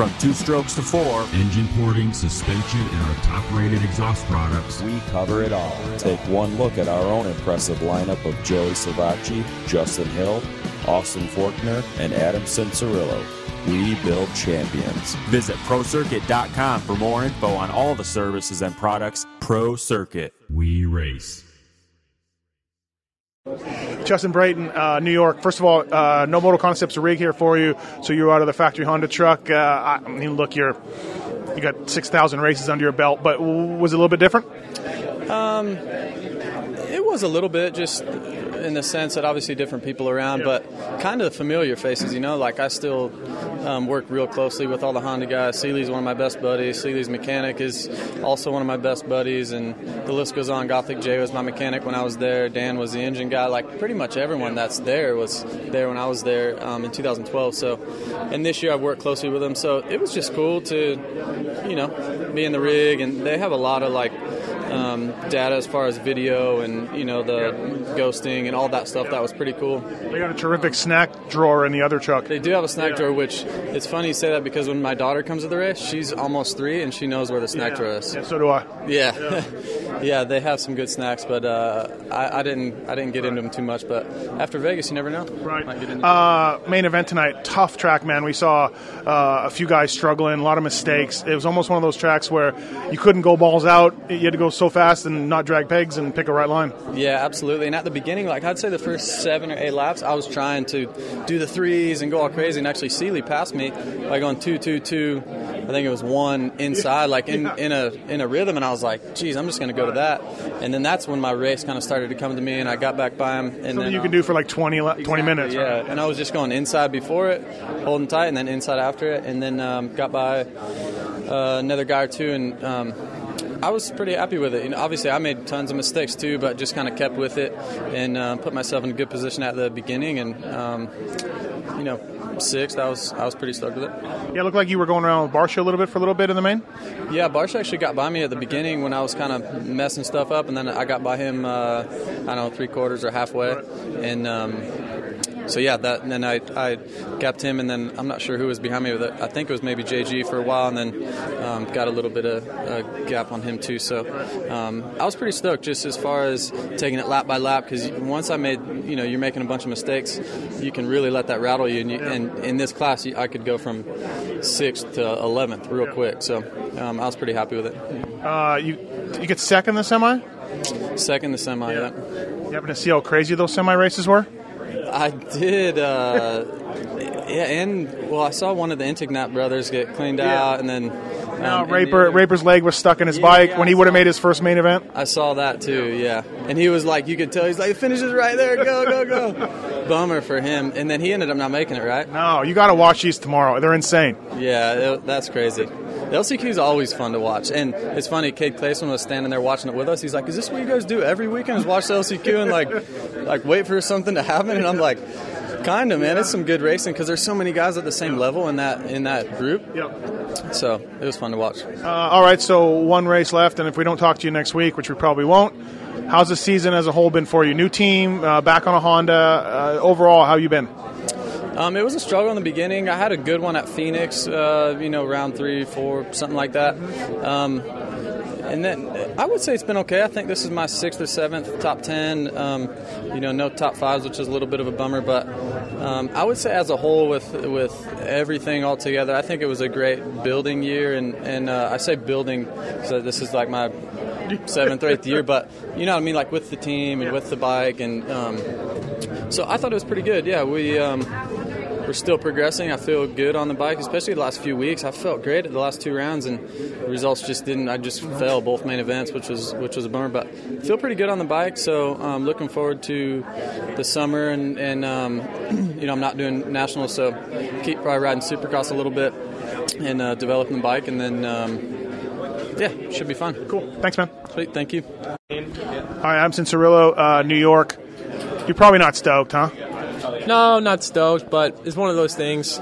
From two strokes to four, engine porting, suspension, and our top rated exhaust products, we cover it all. Take one look at our own impressive lineup of Joey Savatgy, Justin Hill, Austin Forkner, and Adam Cianciarulo. We build champions. Visit ProCircuit.com for more info on all the services and products Pro Circuit. We race. Justin Brayton, uh, New York. First of all, uh, no Moto Concepts rig here for you, so you're out of the factory Honda truck. Uh, I mean, look, you're you got six thousand races under your belt, but was it a little bit different? Um, it was a little bit, just in the sense that obviously different people around, but kind of familiar faces. You know, like I still um, work real closely with all the Honda guys. Seely's one of my best buddies. Seely's mechanic is also one of my best buddies, and the list goes on. Gothic Jay was my mechanic when I was there. Dan was the engine guy. Like pretty much everyone that's there was there when I was there um, in 2012. So, and this year I've worked closely with them. So it was just cool to, you know, be in the rig, and they have a lot of like um, data as far as video and you know the ghosting and all that stuff. That was pretty cool. They got a terrific snack drawer in the other truck. They do have a snack yeah. drawer, which it's funny you say that because when my daughter comes to the race, she's almost three and she knows where the snack yeah. drawer is. Yeah, so do I. Yeah, yeah, yeah they have some good snacks, but uh, I, I, didn't I didn't get into them too much. But after Vegas, you never know. Right. Uh, main event tonight, tough track, man. We saw uh, a few guys struggling, a lot of mistakes. It was almost one of those tracks where you couldn't go balls out. You had to go so fast and not drag pegs and pick a right line. Yeah, absolutely. And at the beginning, like I'd say the first seven or eight laps, I was trying to do the threes and go all crazy. And actually, Seely passed me like on two, two, two. I think it was one inside, like in, in a in a rhythm, and I was like, "Geez, I'm just going to go to that." And then that's when my race kind of started to come to me, and I got back by him. And Something then you can do for like 20, 20 exactly, minutes. Yeah, right? and I was just going inside before it, holding tight, and then inside after it, and then um, got by uh, another guy or two, and um, I was pretty happy with it. You know, obviously, I made tons of mistakes too, but just kind of kept with it and uh, put myself in a good position at the beginning. And um, you know, sixth, I was I was pretty stoked with it. Yeah, it looked like you were going around with Barcia a little bit for a little bit in the main. Yeah, Barcia actually got by me at the beginning when I was kind of messing stuff up, and then I got by him. Uh, I don't know, three quarters or halfway, and. Um, so yeah, that and then I I gapped him, and then I'm not sure who was behind me but. I think it was maybe JG for a while, and then um, got a little bit of a gap on him too. So um, I was pretty stoked just as far as taking it lap by lap because once I made you know you're making a bunch of mistakes, you can really let that rattle you. And, you, and in this class, I could go from sixth to eleventh real quick. So um, I was pretty happy with it. Uh, you you get second in the semi. Second the semi. Yeah. yeah. You happen to see how crazy those semi races were? I did. Uh, yeah, and well, I saw one of the Enticknap brothers get cleaned Yeah. out, and then um, and Raper the- Raper's leg was stuck in his Yeah, bike yeah, when he would have made his first main event. I saw that too. Yeah, and he was like, you could tell he's like, finishes right there, go, go, go. Bummer for him, and then he ended up not making it. Right? No, you got to watch these tomorrow. They're insane. Yeah, it- that's crazy. The LCQ is always fun to watch, and it's funny. Cade Clason was standing there watching it with us. He's like, "Is this what you guys do every weekend? Is watch the LCQ and like, like wait for something to happen?" And I'm like, "Kind of, man. It's some good racing because there's so many guys at the same level in that in that group. Yep. So it was fun to watch." Uh, all right, so one race left, and if we don't talk to you next week, which we probably won't, how's the season as a whole been for you? New team, uh, back on a Honda. Uh, overall, how you been? Um, it was a struggle in the beginning. I had a good one at Phoenix, uh, you know, round three, four, something like that. Um, and then I would say it's been okay. I think this is my sixth or seventh top ten. Um, you know, no top fives, which is a little bit of a bummer. But um, I would say as a whole, with with everything all together, I think it was a great building year. And and uh, I say building, so this is like my seventh or eighth year. But you know what I mean, like with the team and with the bike, and um, so I thought it was pretty good. Yeah, we. We're still progressing. I feel good on the bike, especially the last few weeks. I felt great at the last two rounds, and the results just didn't. I just fell both main events, which was which was a bummer. But feel pretty good on the bike. So I'm um, looking forward to the summer, and and um, you know I'm not doing nationals, so keep probably riding Supercross a little bit and uh, developing the bike, and then um, yeah, should be fun. Cool. Thanks, man. Sweet. Thank you. Adam Cianciarulo, uh, New York. You're probably not stoked, huh? No, not stoked, but it's one of those things.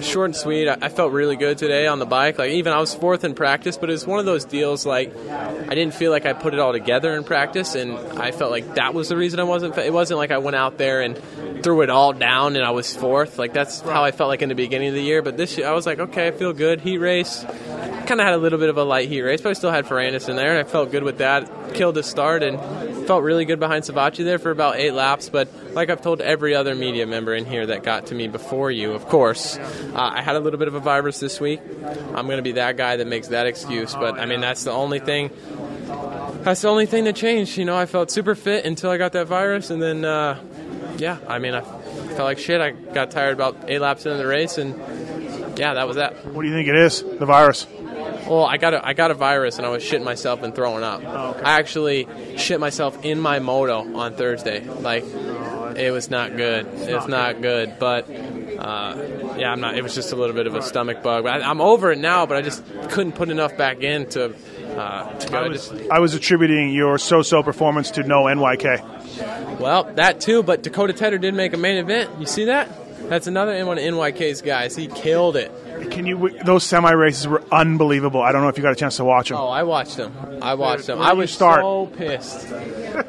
Short and sweet. I, felt really good today on the bike. Like even I was fourth in practice, but it's one of those deals. Like I didn't feel like I put it all together in practice, and I felt like that was the reason I wasn't. It wasn't like I went out there and threw it all down and I was fourth. Like that's how I felt like in the beginning of the year. But this year I was like, okay, I feel good. Heat race. Kind of had a little bit of a light heat race, but I still had Ferrandis in there, and I felt good with that. Killed the start and felt really good behind Savatgy there for about eight laps. But like I've told every other media member in here that got to me before you, of course, uh, I had a little bit of a virus this week. I'm going to be that guy that makes that excuse. But I mean, that's the only thing. That's the only thing that changed. You know, I felt super fit until I got that virus, and then, uh, yeah, I mean, I felt like shit. I got tired about eight laps into the race, and yeah, that was that. What do you think it is? The virus? Well, I got a, I got a virus and I was shitting myself and throwing up. Oh, okay. I actually shit myself in my moto on Thursday. Like, it was not good. It's not good. But uh, yeah, I'm not. It was just a little bit of a stomach bug. I, I'm over it now. But I just couldn't put enough back in to uh, to go. I was, I was attributing your so-so performance to no NYK. well, that too. But Dakota Tedder did make a main event. You see that? That's another one of NYK's guys. He killed it. Can you? Those semi races were unbelievable. I don't know if you got a chance to watch them. Oh, I watched them. I watched them. I was start? so pissed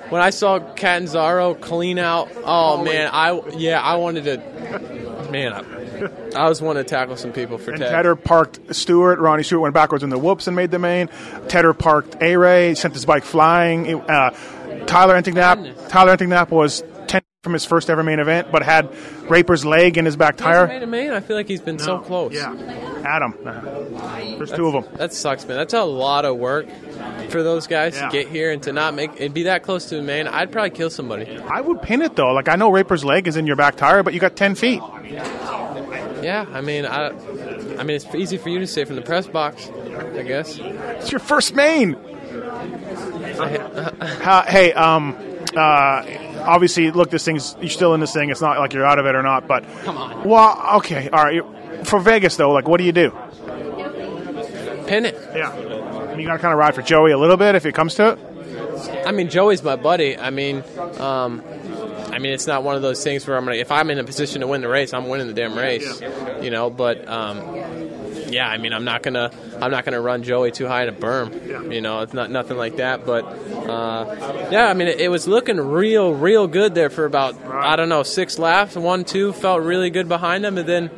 when I saw Catanzaro clean out. Oh man, I yeah, I wanted to. Man, I, I was wanting to tackle some people for And Ted. Tedder parked Stewart. Ronnie Stewart went backwards in the whoops and made the main. Tedder parked A Ray, sent his bike flying. Uh, Tyler Enticknap. Tyler Enticknap was 10 from his first ever main event, but had Raper's leg in his back tire. made a main. I feel like he's been so close. Yeah. Adam. There's two of them. That sucks, man. That's a lot of work for those guys Yeah. to get here and to not make and be that close to a main. I'd probably kill somebody. I would pin it though. Like I know Raper's leg is in your back tire, but you got 10 feet. Yeah, I mean, I, I mean, it's easy for you to say from the press box, I guess. It's your first main. Uh, hey, um, uh, obviously, look, this thing's you're still in this thing. It's not like you're out of it or not, but Come on. Well, okay, all right. For Vegas though, like, what do you do? Pin it. Yeah, you got to kind of ride for Joey a little bit if it comes to it. I mean, Joey's my buddy. I mean, um, I mean, it's not one of those things where I'm gonna. If I'm in a position to win the race, I'm winning the damn race. You know, but um, yeah, I mean, I'm not gonna. I'm not gonna run Joey too high in a berm. You know, it's not nothing like that. But uh, yeah, I mean, it, it was looking real, real good there for about I don't know six laps. One, two felt really good behind him, and then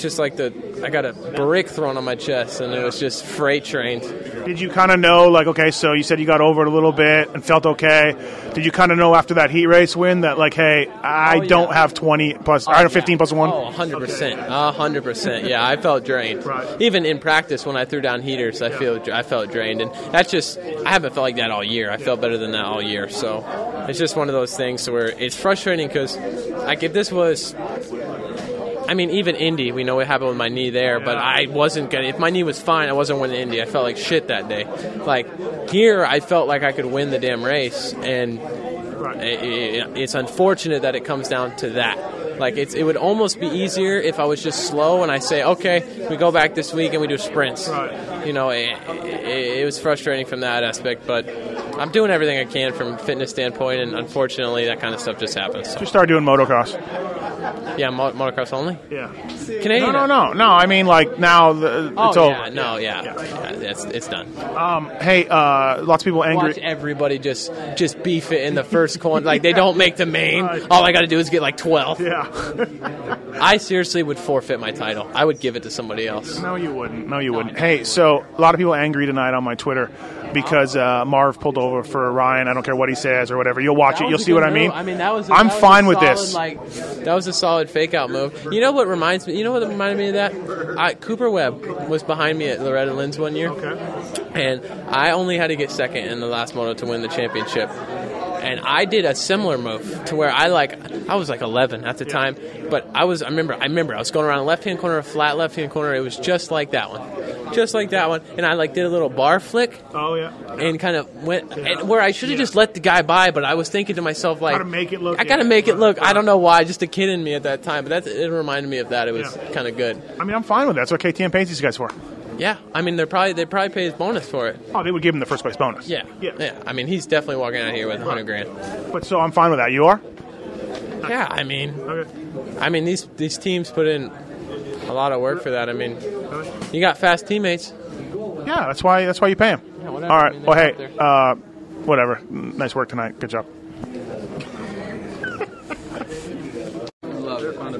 it's just like the I got a brick thrown on my chest, and it was just freight trained. Did you kind of know, like, okay, so you said you got over it a little bit and felt okay. Did you kind of know after that heat race win that, like, hey, I Oh, yeah. don't have 20 plus, I have 15 plus one? Oh, 100%. A 100%. Yeah, I felt drained. Right. Even in practice when I threw down heaters, I feel I felt drained and that's just I haven't felt like that all year. I felt better than that all year. So, it's just one of those things where it's frustrating cuz like if this was I mean, even Indy, we know what happened with my knee there, but I wasn't gonna. If my knee was fine, I wasn't winning Indy. I felt like shit that day. Like here, I felt like I could win the damn race, and it, it, it's unfortunate that it comes down to that. Like it's, it would almost be easier if I was just slow and I say, okay, we go back this week and we do sprints. Right. You know, it, it, it was frustrating from that aspect, but I'm doing everything I can from a fitness standpoint, and unfortunately, that kind of stuff just happens. So, You start doing motocross. Yeah, mo- motocross only. Yeah. Canadian. No, no, no, no. I mean, like now the, Oh it's over. yeah, no, yeah, yeah, it's it's done. Um, hey, uh, lots of people angry. Watch everybody just just beef it in the first corner. Like they don't make the main. All I got to do is get like 12. Yeah. I seriously would forfeit my title. I would give it to somebody else. no, you wouldn't. No, you wouldn't. Hey, so a lot of people angry tonight on my Twitter because uh, Marv pulled over for Ryan. I don't care what he says or whatever. You'll watch That it. You'll see what good I mean. I mean, that was. I'm that was fine a with solid, this. Like that was a solid fake out move. You know what reminds me? You know what reminded me of that? I, Cooper Webb was behind me at Loretta Lynn's one year, and I only had to get second in the last moto to win the championship. And I did a similar move to where I like I was like 11 at the time, but I was I remember I remember I was going around left hand corner, a flat left hand corner. It was just like that one, just like that one, and I like did a little bar flick oh yeah. and kind of went and where I should have just let the guy by, but I was thinking to myself like, I Gotta make it look- I gotta yeah. make it look. I don't know why, just a kid in me at that time, but that it reminded me of that. It was Yeah. kind of good. I mean, I'm fine with that. That's what KTM pays these guys for. Yeah, I mean they're probably they probably pay his bonus for it. Oh, they would give him the first place bonus. Yeah, Yeah. yeah. I mean he's definitely walking out here with a hundred grand. But so I'm fine with that. You are? Yeah, I mean, Okay. I mean these these teams put in a lot of work for that. I mean, you got fast teammates. Yeah, that's why that's why you pay him. whatever. All I mean, Well, hey, uh, whatever. Nice work tonight. Good job.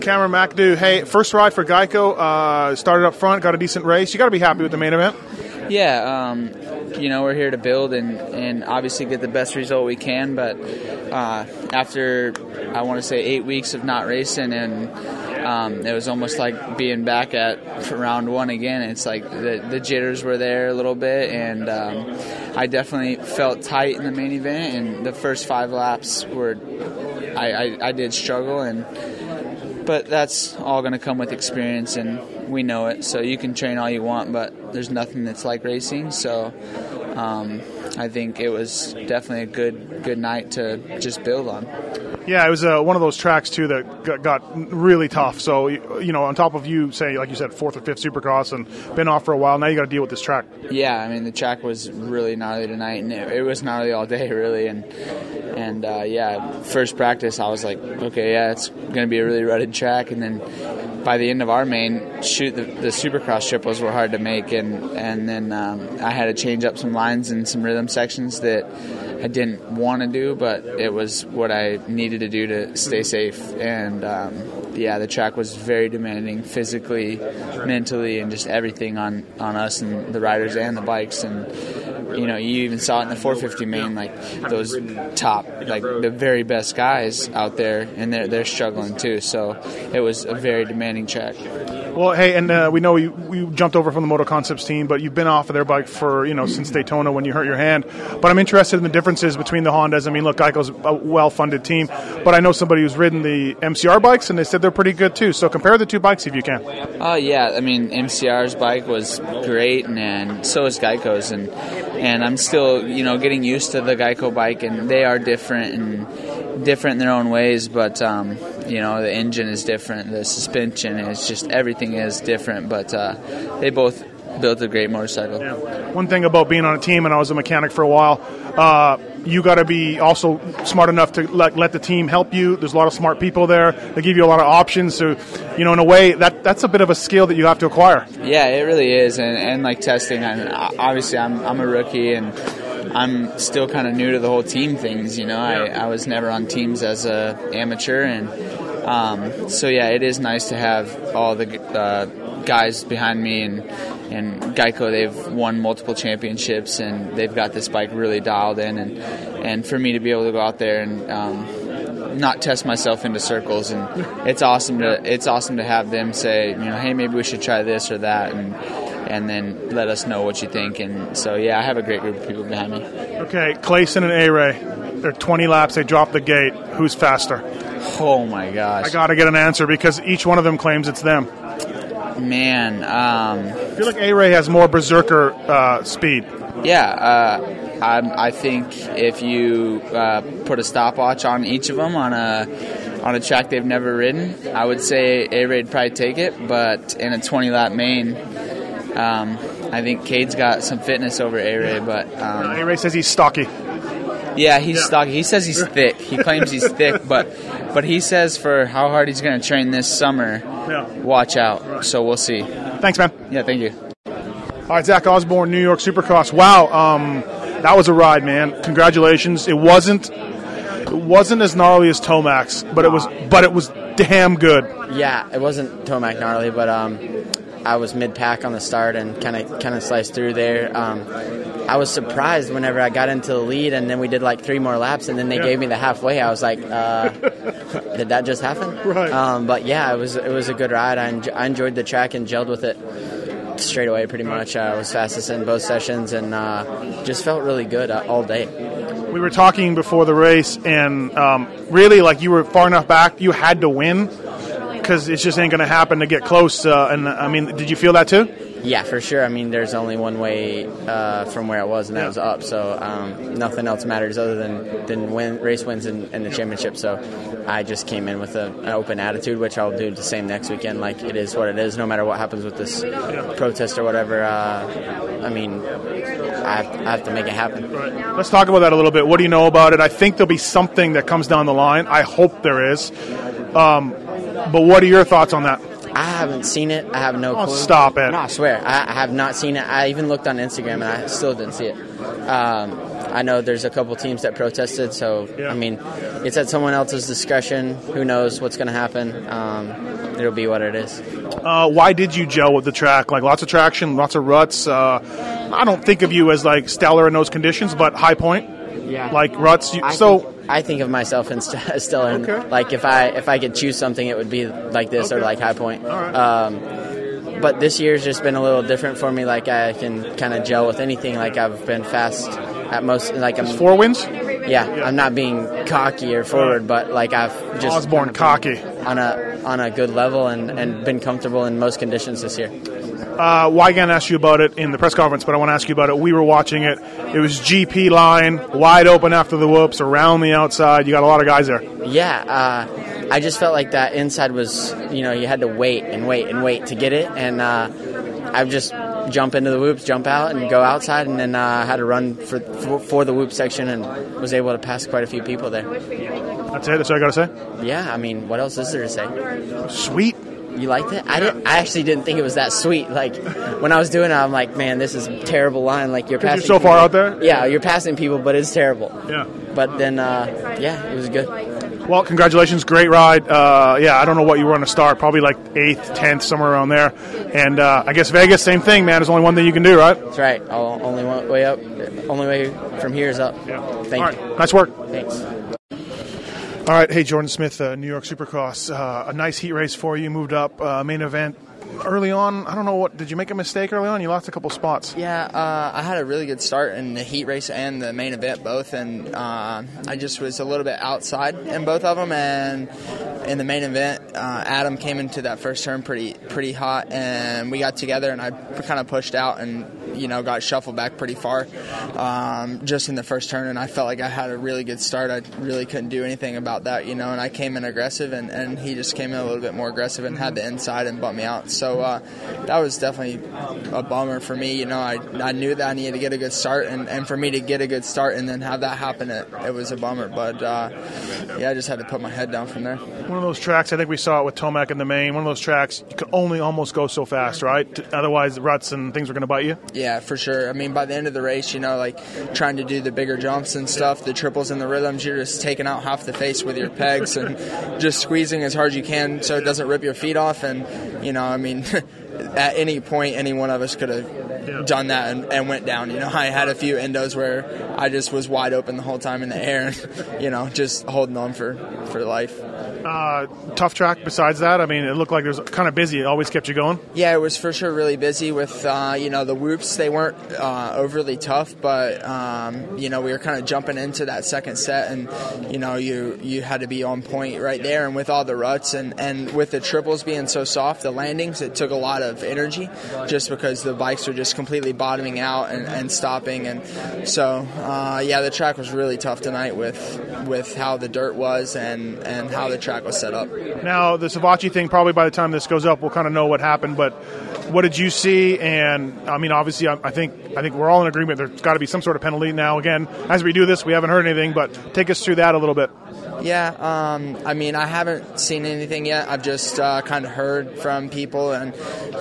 Cameron McAdoo, hey, first ride for Geico. Uh, started up front, got a decent race. You got to be happy with the main event. Yeah, um, you know, we're here to build and, and obviously get the best result we can. But uh, after, I want to say, eight weeks of not racing, and um, it was almost like being back at round one again. It's like the, the jitters were there a little bit, and um, I definitely felt tight in the main event. And the first five laps were, I, I, I did struggle, and but that's all going to come with experience and we know it so you can train all you want but there's nothing that's like racing so um, i think it was definitely a good good night to just build on Yeah, it was uh, one of those tracks too that got, got really tough. So you know, on top of you say like you said, fourth or fifth Supercross and been off for a while. Now you got to deal with this track. yeah i mean the track was really gnarly tonight and it, it was gnarly all day really and and uh, yeah first practice i was like okay yeah it's going to be a really rutted track. And then by the end of our main shoot the, the supercross triples were hard to make. And and then um, i had to change up some lines and some rhythm sections that i didn't want to do but it was what i needed to do to stay safe. And um, yeah the track was very demanding physically mentally and just everything on on us and the riders and the bikes. And you know you even saw it in the 450 main like those top like the very best guys out there and they're, they're struggling too so it was a very demanding track Well, hey, and uh, we know you, you jumped over from the Moto Concepts team, but you've been off of their bike for you know since Daytona when you hurt your hand. But I'm interested in the differences between the Hondas. I mean, look, Geico's a well-funded team, but I know somebody who's ridden the MCR bikes, and they said they're pretty good too. So compare the two bikes if you can. Oh yeah, I mean MCR's bike was great, and, and so is Geico's, and and I'm still you know getting used to the Geico bike, and they are different and different in their own ways, but um, you know the engine is different, the suspension is just everything is different, but uh, they both built a great motorcycle. One thing about being on a team, and I was a mechanic for a while, uh, you got to be also smart enough to let, let the team help you. There's a lot of smart people there. They give you a lot of options. So, you know, in a way, that that's a bit of a skill that you have to acquire. Yeah, it really is, and, and like testing. And obviously, I'm I'm a rookie, and I'm still kind of new to the whole team things. You know, I, I was never on teams as a amateur, and um, so yeah, it is nice to have all the uh, guys behind me and and Geico. They've won multiple championships, and they've got this bike really dialed in, and and for me to be able to go out there and um, not test myself into circles and it's awesome to it's awesome to have them say you know hey maybe we should try this or that and and then let us know what you think and so yeah I have a great group of people behind me Okay, Clason and A Ray, they're 20 laps. They drop the gate. Who's faster? oh my gosh I got to get an answer because each one of them claims it's them. Man um, I feel like A Ray has more berserker uh, speed. yeah uh, I, I think if you uh, put a stopwatch on each of them on a on a track they've never ridden, I would say A Ray'd probably take it. But in a 20 lap main, um, I think Cade's got some fitness over A Ray. But um, A Ray says he's stocky. yeah, he's stocky. He says he's thick. He claims he's thick, but but he says for how hard he's going to train this summer, Yeah. watch out. So we'll see. Thanks, man. Yeah, thank you. All right, Zach Osborne, New York Supercross. Wow, um, that was a ride, man. Congratulations. It wasn't it wasn't as gnarly as Tomac's, but it was but it was damn good. Yeah, it wasn't Tomac gnarly, but um, I was mid pack on the start and kind of kind of sliced through there. Um, I was surprised whenever I got into the lead, and then we did like three more laps, and then they Yeah. gave me the halfway. I was like, uh, "Did that just happen?" Right. Um, but yeah, it was it was a good ride. I, enj- I enjoyed the track and gelled with it straight away. Pretty much, I was fastest in both sessions, and uh, just felt really good uh, all day. We were talking before the race, and um, really, like you were far enough back, you had to win because it just ain't going to happen to get close. Uh, and I mean, did you feel that too? Yeah, for sure. I mean, there's only one way uh, from where I was, and that was up. So um, nothing else matters other than than win race wins and, and the championship. So I just came in with a, an open attitude, which I'll do the same next weekend. Like it is what it is, no matter what happens with this protest or whatever. Uh, I mean, I have, I have to make it happen. Let's talk about that a little bit. What do you know about it? I think there'll be something that comes down the line. I hope there is. Um, but what are your thoughts on that? I haven't seen it. I have no Oh, clue. stop it. No, I swear. I, I have not seen it. I even looked on Instagram and I still didn't see it. Um, I know there's a couple teams that protested, so I mean, it's at someone else's discretion. Who knows what's going to happen? Um, it'll be what it is. Uh, why did you gel with the track? Like lots of traction, lots of ruts. Uh, I don't think of you as like stellar in those conditions, but high point. Yeah. Like ruts. You, so think, I think of myself in st- and, Like if I if I could choose something, it would be like this or like High Point. Right. Um, but this year's just been a little different for me. Like I can kind of gel with anything. Like I've been fast at most. Like I'm four wins. Yeah, I'm not being cocky or forward, but like I've just Osborne cocky. on a on a good level and, and been comfortable in most conditions this year. Uh, Weigandt asked you about it in the press conference, but I want to ask you about it. We were watching it. It was GP line, wide open after the whoops, around the outside. You got a lot of guys there. Yeah, uh, I just felt like that inside was, you know, you had to wait and wait and wait to get it, and uh, I would just jump into the whoops, jump out, and go outside, and then uh, I had to run for, for for the whoop section, and was able to pass quite a few people there. That's it. That's what I got to say. Yeah, I mean, what else is there to say? Sweet. You liked it? I didn't. I actually didn't think it was that sweet. Like when I was doing it, I'm like, man, this is a terrible line. Like you're 'Cause you're passing. so far people- out there? Yeah, you're passing people, but it's terrible. Yeah. But then, uh, yeah, it was good. Well, congratulations, great ride. Uh, yeah, I don't know what you were on to start, probably like eighth, tenth, somewhere around there. And uh, I guess Vegas, same thing, man. There's only one thing you can do, right? That's right. I'll, only one way up. Only way from here is up. Yeah. Thank All you. nice work. Thanks. All right, hey Jordan Smith, uh, New York Supercross, uh, a nice heat race for you. Moved up uh, main event early on. I don't know what. Did you make a mistake early on? You lost a couple spots. Yeah, uh, I had a really good start in the heat race and the main event both, and uh, I just was a little bit outside in both of them. And in the main event, uh, Adam came into that first turn pretty pretty hot, and we got together, and I kind of pushed out and you know got shuffled back pretty far um, just in the first turn, and I felt like I had a really good start. I really couldn't do anything about that, you know, and I came in aggressive, and, and he just came in a little bit more aggressive and had the inside and bumped me out. So uh, that was definitely a bummer for me. You know, I, I knew that I needed to get a good start, and, and for me to get a good start and then have that happen, it, it was a bummer. But uh, yeah, I just had to put my head down from there. One of those tracks. I think we saw it with Tomac in the main. One of those tracks you could only almost go so fast, right? Otherwise, the ruts and things were going to bite you. Yeah, for sure. I mean, by the end of the race, you know, like trying to do the bigger jumps and stuff, the triples and the rhythms, you're just taking out half the face with your pegs and just squeezing as hard as you can so it doesn't rip your feet off. And, you know, I mean, at any point, any one of us could have done that and, and went down. You know, I had a few endos where I just was wide open the whole time in the air and, you know, just holding on for, for life. Uh, tough track. Besides that, I mean, it looked like it was kind of busy. It always kept you going. Yeah, it was for sure really busy with uh, you know the whoops. They weren't uh, overly tough, but um, you know we were kind of jumping into that second set, and you know you you had to be on point right there. And with all the ruts and and with the triples being so soft, the landings it took a lot of energy, just because the bikes were just completely bottoming out and, and stopping. And so uh, yeah, the track was really tough tonight with with how the dirt was and and how the track was set up. Now, the Savatgy thing, probably by the time this goes up, we'll kind of know what happened. But what did you see? And I mean, obviously, I, I think I think we're all in agreement. There's got to be some sort of penalty. Now, again, as we do this, we haven't heard anything, but take us through that a little bit. Yeah, um, I mean, I haven't seen anything yet. I've just uh, kind of heard from people, and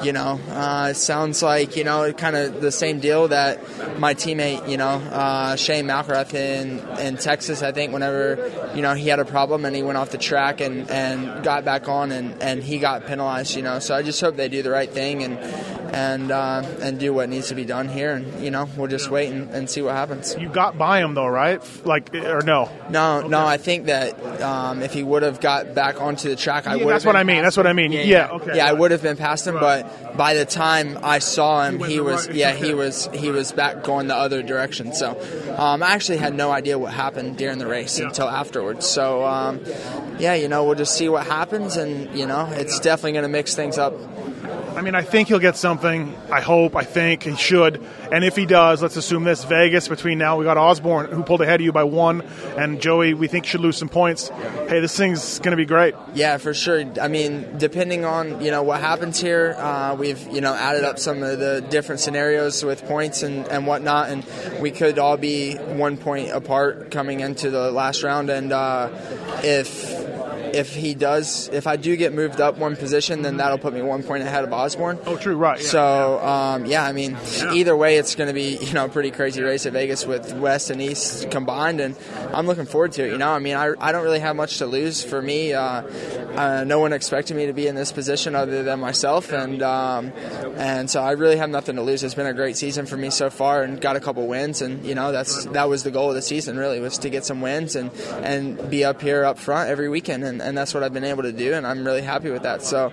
you know, uh, it sounds like you know, kind of the same deal that my teammate, you know, uh, Shane McElrath in in Texas. I think whenever you know he had a problem and he went off the track and, and got back on and, and he got penalized. You know, so I just hope they do the right thing and and uh, and do what needs to be done here. And you know, we'll just wait and, and see what happens. You got by him though, right? Like, or no? No, no. I think that um, if he would have got back onto the track, I Yeah, would. that's what I mean. That's what I mean. Yeah. okay. Yeah, I would have been past him, but by the time I saw him, went he was right- yeah he was he was back going the other direction. So um, I actually had no idea what happened during the race until afterwards. So um, yeah, you know we'll just see what happens, and you know it's definitely going to mix things up. I mean, I think he'll get something. I hope, I think he should. And if he does, let's assume this Vegas between now, we got Osborne who pulled ahead of you by one, and Joey, we think should lose some points. Hey, this thing's going to be great. Yeah, for sure. I mean, depending on you know what happens here, uh, we've you know added up some of the different scenarios with points and, and whatnot, and we could all be one point apart coming into the last round. And uh, if if he does, if I do get moved up one position, then that'll put me one point ahead of Osborne. Oh, true, right. Yeah, so, um, yeah, I mean, yeah. either way, it's going to be you know a pretty crazy race at Vegas with West and East combined, and I'm looking forward to it. You know, I mean, I, I don't really have much to lose. For me, uh, uh, no one expected me to be in this position other than myself, and um, and so I really have nothing to lose. It's been a great season for me so far, and got a couple wins, and you know that's that was the goal of the season really was to get some wins and and be up here up front every weekend, and, and that's what I've been able to do, and I'm really happy with that. So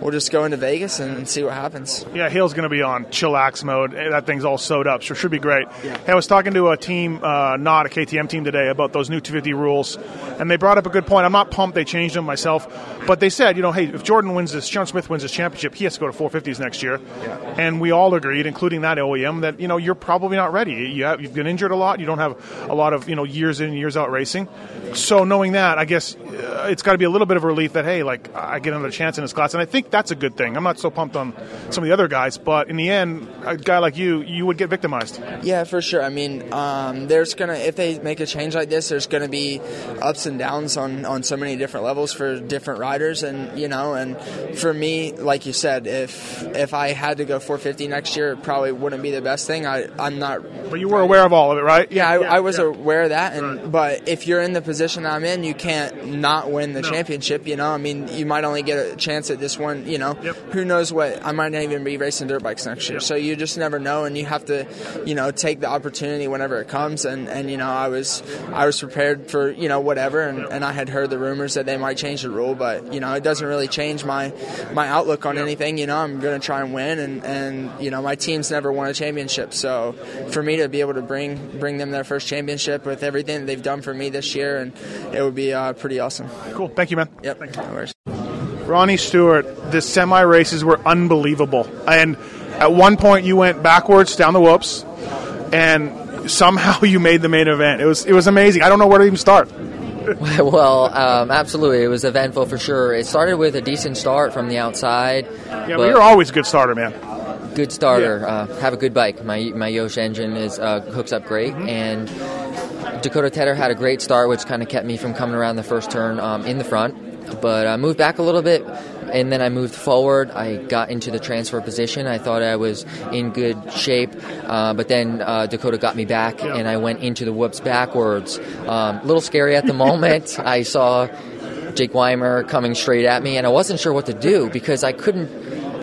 we'll just go into Vegas and see what happens. Yeah, Hale's going to be on chillax mode. That thing's all sewed up, so should be great. Yeah. Hey, I was talking to a team, uh, not a KTM team today, about those new 250 rules, and they brought up a good point. I'm not pumped they changed them myself, but they said, you know, hey, if Jordan wins this, Jordan Smith wins this championship, he has to go to 450s next year. Yeah. And we all agreed, including that OEM, that you know you're probably not ready. You have, you've been injured a lot. You don't have a lot of you know years in years out racing. So knowing that, I guess uh, it's got to be a little bit of a relief that hey, like I get another chance in this class, and I think that's a good thing. I'm not so pumped on some of the other guys, but in the end, a guy like you, you would get victimized. Yeah, for sure. I mean, um, there's gonna if they make a change like this, there's gonna be ups and downs on on so many different levels for different riders, and you know, and for me, like you said, if if I had to go 450 next year, it probably wouldn't be the best thing. I I'm not. But you were aware of all of it, right? Yeah, I, yeah, I was yeah. aware of that, and right. but if you're in the position I'm in, you can't not win the no. championship. You know, I mean, you might only get a chance at this one. You know, yep. who knows what? I might not even be racing dirt bikes next year. Yep. So you just never know, and you have to, you know, take the opportunity whenever it comes. And, and you know, I was I was prepared for you know whatever, and, and I had heard the rumors that they might change the rule, but you know, it doesn't really change my my outlook on anything. You know, I'm going to try and win, and and you know, my team's never won a championship, so for me to be able to bring bring them their first championship with everything they've done for me this year, and it would be uh, pretty awesome. Cool. Thank you, man. Yep. Thank you. No Ronnie Stewart, the semi races were unbelievable. And at one point, you went backwards down the whoops, and somehow you made the main event. It was it was amazing. I don't know where to even start. well, um, absolutely, it was eventful for sure. It started with a decent start from the outside. Yeah, but, but you're always a good starter, man. Good starter. Yeah. Uh, have a good bike. My my Yosh engine is uh, hooks up great, mm-hmm. and Dakota Tedder had a great start, which kind of kept me from coming around the first turn um, in the front but I moved back a little bit and then I moved forward. I got into the transfer position. I thought I was in good shape, uh, but then uh, Dakota got me back, and I went into the whoops backwards. A um, little scary at the moment. I saw Jake Weimer coming straight at me, and I wasn't sure what to do because I couldn't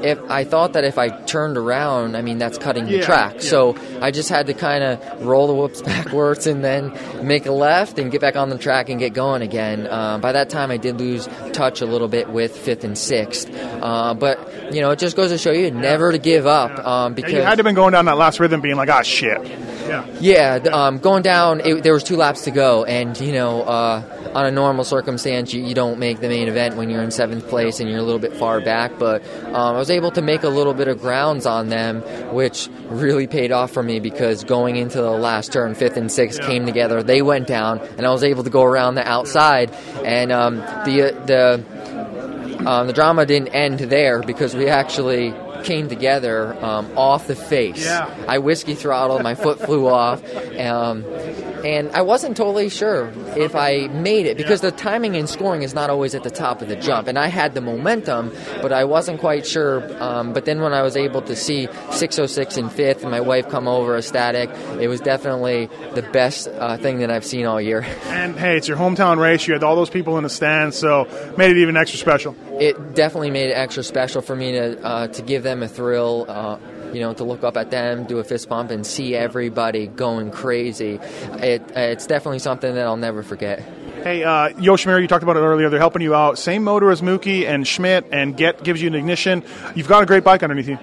if I thought that if I turned around, I mean that's cutting the yeah, track. Yeah. So I just had to kind of roll the whoops backwards and then make a left and get back on the track and get going again. Uh, by that time, I did lose touch a little bit with fifth and sixth, uh, but you know it just goes to show you never to give up um, because you had to have been going down that last rhythm, being like, ah, shit. Yeah. Yeah. Um, going down, it, there was two laps to go, and you know, uh, on a normal circumstance, you, you, don't make the main event when you're in seventh place and you're a little bit far back. But um, I was able to make a little bit of grounds on them, which really paid off for me because going into the last turn, fifth and sixth yeah. came together. They went down, and I was able to go around the outside, and um, the the. Um, the drama didn't end there because we actually came together um, off the face. Yeah. I whiskey throttled, my foot flew off, um, and I wasn't totally sure if I made it because the timing and scoring is not always at the top of the jump, and I had the momentum, but I wasn't quite sure. Um, but then when I was able to see 606 in fifth, and my wife come over ecstatic, it was definitely the best uh, thing that I've seen all year. And hey, it's your hometown race. You had all those people in the stands, so made it even extra special. It definitely made it extra special for me to uh, to give them a thrill. Uh, you know, to look up at them, do a fist bump, and see everybody going crazy. It, it's definitely something that I'll never forget. Hey, uh, Yoshimura, you talked about it earlier. They're helping you out. Same motor as Mookie and Schmidt, and Get gives you an ignition. You've got a great bike underneath you.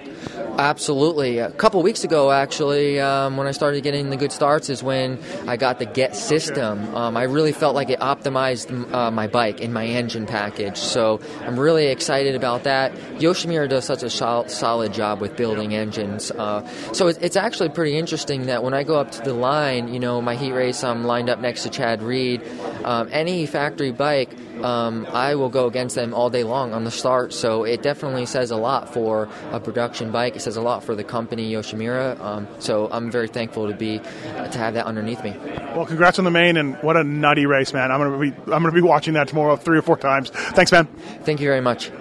Absolutely. A couple weeks ago, actually, um, when I started getting the good starts, is when I got the Get system. Um, I really felt like it optimized uh, my bike and my engine package. So I'm really excited about that. Yoshimura does such a sol- solid job with building engines. Uh, so it, it's actually pretty interesting that when I go up to the line, you know, my heat race, I'm lined up next to Chad Reed. Um, any factory bike, um, I will go against them all day long on the start. So it definitely says a lot for a production bike. Says a lot for the company Yoshimura. Um, so I'm very thankful to be uh, to have that underneath me. Well, congrats on the main, and what a nutty race, man! I'm gonna be I'm gonna be watching that tomorrow three or four times. Thanks, man. Thank you very much.